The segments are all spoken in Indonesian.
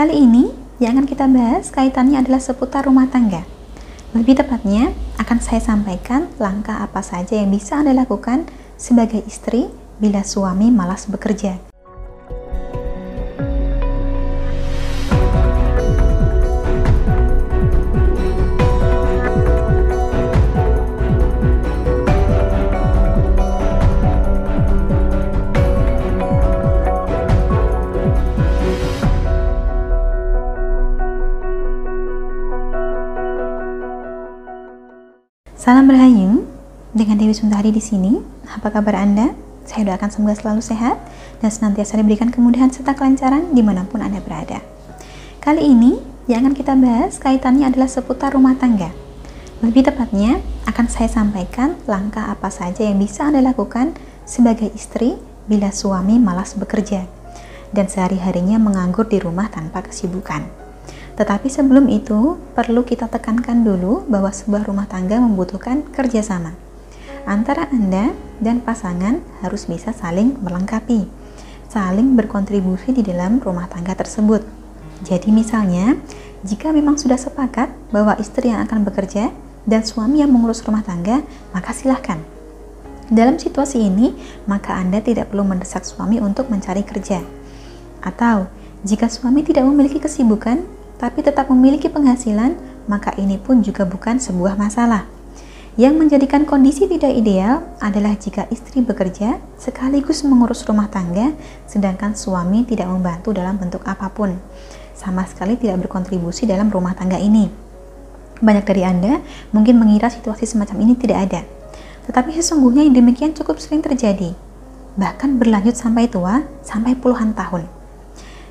Kali ini yang akan kita bahas kaitannya adalah seputar rumah tangga. Lebih tepatnya, akan saya sampaikan langkah apa saja yang bisa Anda lakukan sebagai istri bila suami malas bekerja. Salam Rahayu, dengan Dewi Sundari di sini. Apa kabar Anda? Saya doakan semoga selalu sehat dan senantiasa diberikan kemudahan serta kelancaran di mana pun Anda berada. Kali ini yang akan kita bahas kaitannya adalah seputar rumah tangga. Lebih tepatnya, akan saya sampaikan langkah apa saja yang bisa Anda lakukan sebagai istri bila suami malas bekerja dan sehari-harinya menganggur di rumah tanpa kesibukan. Tetapi sebelum itu, perlu kita tekankan dulu bahwa sebuah rumah tangga membutuhkan kerjasama. Antara Anda dan pasangan harus bisa saling melengkapi, saling berkontribusi di dalam rumah tangga tersebut. Jadi misalnya, jika memang sudah sepakat bahwa istri yang akan bekerja dan suami yang mengurus rumah tangga, maka silahkan. Dalam situasi ini, maka Anda tidak perlu mendesak suami untuk mencari kerja. Atau, jika suami tidak memiliki kesibukan, tapi tetap memiliki penghasilan, maka ini pun juga bukan sebuah masalah. Yang menjadikan kondisi tidak ideal adalah jika istri bekerja sekaligus mengurus rumah tangga, sedangkan suami tidak membantu dalam bentuk apa pun, sama sekali tidak berkontribusi dalam rumah tangga ini. Banyak dari Anda mungkin mengira situasi semacam ini tidak ada, tetapi sesungguhnya yang demikian cukup sering terjadi, bahkan berlanjut sampai tua, sampai puluhan tahun.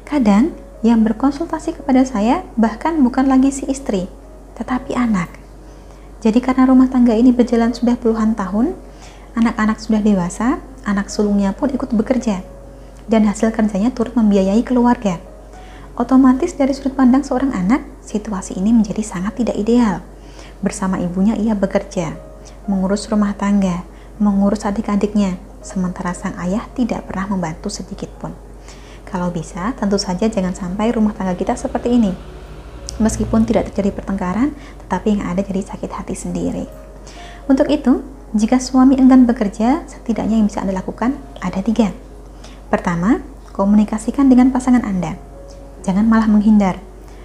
Kadang yang berkonsultasi kepada saya bahkan bukan lagi si istri, tetapi anak. Jadi karena rumah tangga ini berjalan sudah puluhan tahun, anak-anak sudah dewasa, anak sulungnya pun ikut bekerja, dan hasil kerjanya turut membiayai keluarga. Otomatis dari sudut pandang seorang anak, situasi ini menjadi sangat tidak ideal. Bersama ibunya ia bekerja, mengurus rumah tangga, mengurus adik-adiknya, sementara sang ayah tidak pernah membantu sedikit pun. Kalau bisa, tentu saja jangan sampai rumah tangga kita seperti ini. Meskipun tidak terjadi pertengkaran, tetapi yang ada jadi sakit hati sendiri. Untuk itu, jika suami enggan bekerja, setidaknya yang bisa Anda lakukan ada tiga. Pertama, komunikasikan dengan pasangan Anda. Jangan malah menghindar.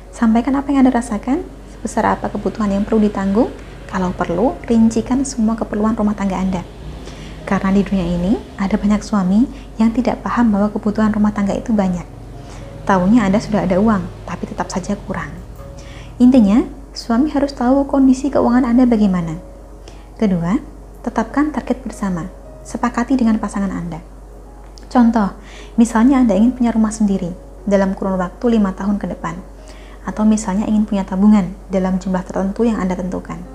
Sampaikan apa yang Anda rasakan, sebesar apa kebutuhan yang perlu ditanggung, kalau perlu, rincikan semua keperluan rumah tangga Anda karena di dunia ini ada banyak suami yang tidak paham bahwa kebutuhan rumah tangga itu banyak. Tahunya Anda sudah ada uang, tapi tetap saja kurang. Intinya, suami harus tahu kondisi keuangan Anda bagaimana. Kedua, tetapkan target bersama. Sepakati dengan pasangan Anda. Contoh, misalnya Anda ingin punya rumah sendiri dalam kurun waktu 5 tahun ke depan. Atau misalnya ingin punya tabungan dalam jumlah tertentu yang Anda tentukan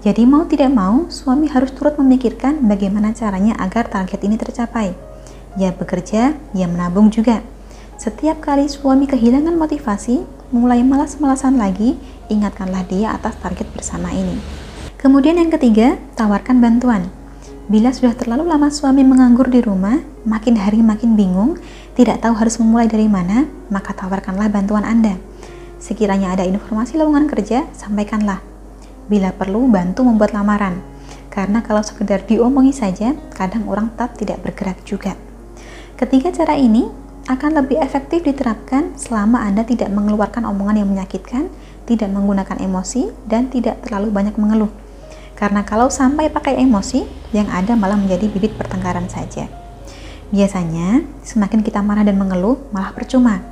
jadi mau tidak mau, suami harus turut memikirkan bagaimana caranya agar target ini tercapai. Ya bekerja, ya menabung juga. Setiap kali suami kehilangan motivasi, mulai malas-malasan lagi, ingatkanlah dia atas target bersama ini. Kemudian yang ketiga, tawarkan bantuan. Bila sudah terlalu lama suami menganggur di rumah, makin hari makin bingung, tidak tahu harus memulai dari mana, maka tawarkanlah bantuan Anda. Sekiranya ada informasi lowongan kerja, sampaikanlah bila perlu bantu membuat lamaran. Karena kalau sekedar diomongi saja, kadang orang tetap tidak bergerak juga. Ketiga cara ini akan lebih efektif diterapkan selama Anda tidak mengeluarkan omongan yang menyakitkan, tidak menggunakan emosi, dan tidak terlalu banyak mengeluh. Karena kalau sampai pakai emosi, yang ada malah menjadi bibit pertengkaran saja. Biasanya, semakin kita marah dan mengeluh, malah percuma.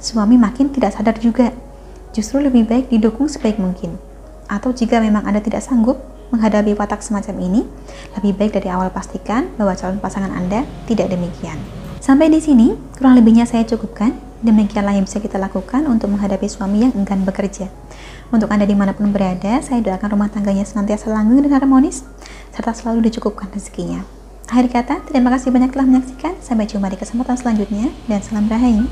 Suami makin tidak sadar juga. Justru lebih baik didukung sebaik mungkin. Atau jika memang Anda tidak sanggup menghadapi watak semacam ini, lebih baik dari awal pastikan bahwa calon pasangan Anda tidak demikian. Sampai di sini, kurang lebihnya saya cukupkan. Demikianlah yang bisa kita lakukan untuk menghadapi suami yang enggan bekerja. Untuk Anda di mana pun berada, saya doakan rumah tangganya senantiasa langgeng dan harmonis, serta selalu dicukupkan rezekinya. Akhir kata, terima kasih banyak telah menyaksikan. Sampai jumpa di kesempatan selanjutnya, dan salam rahayu.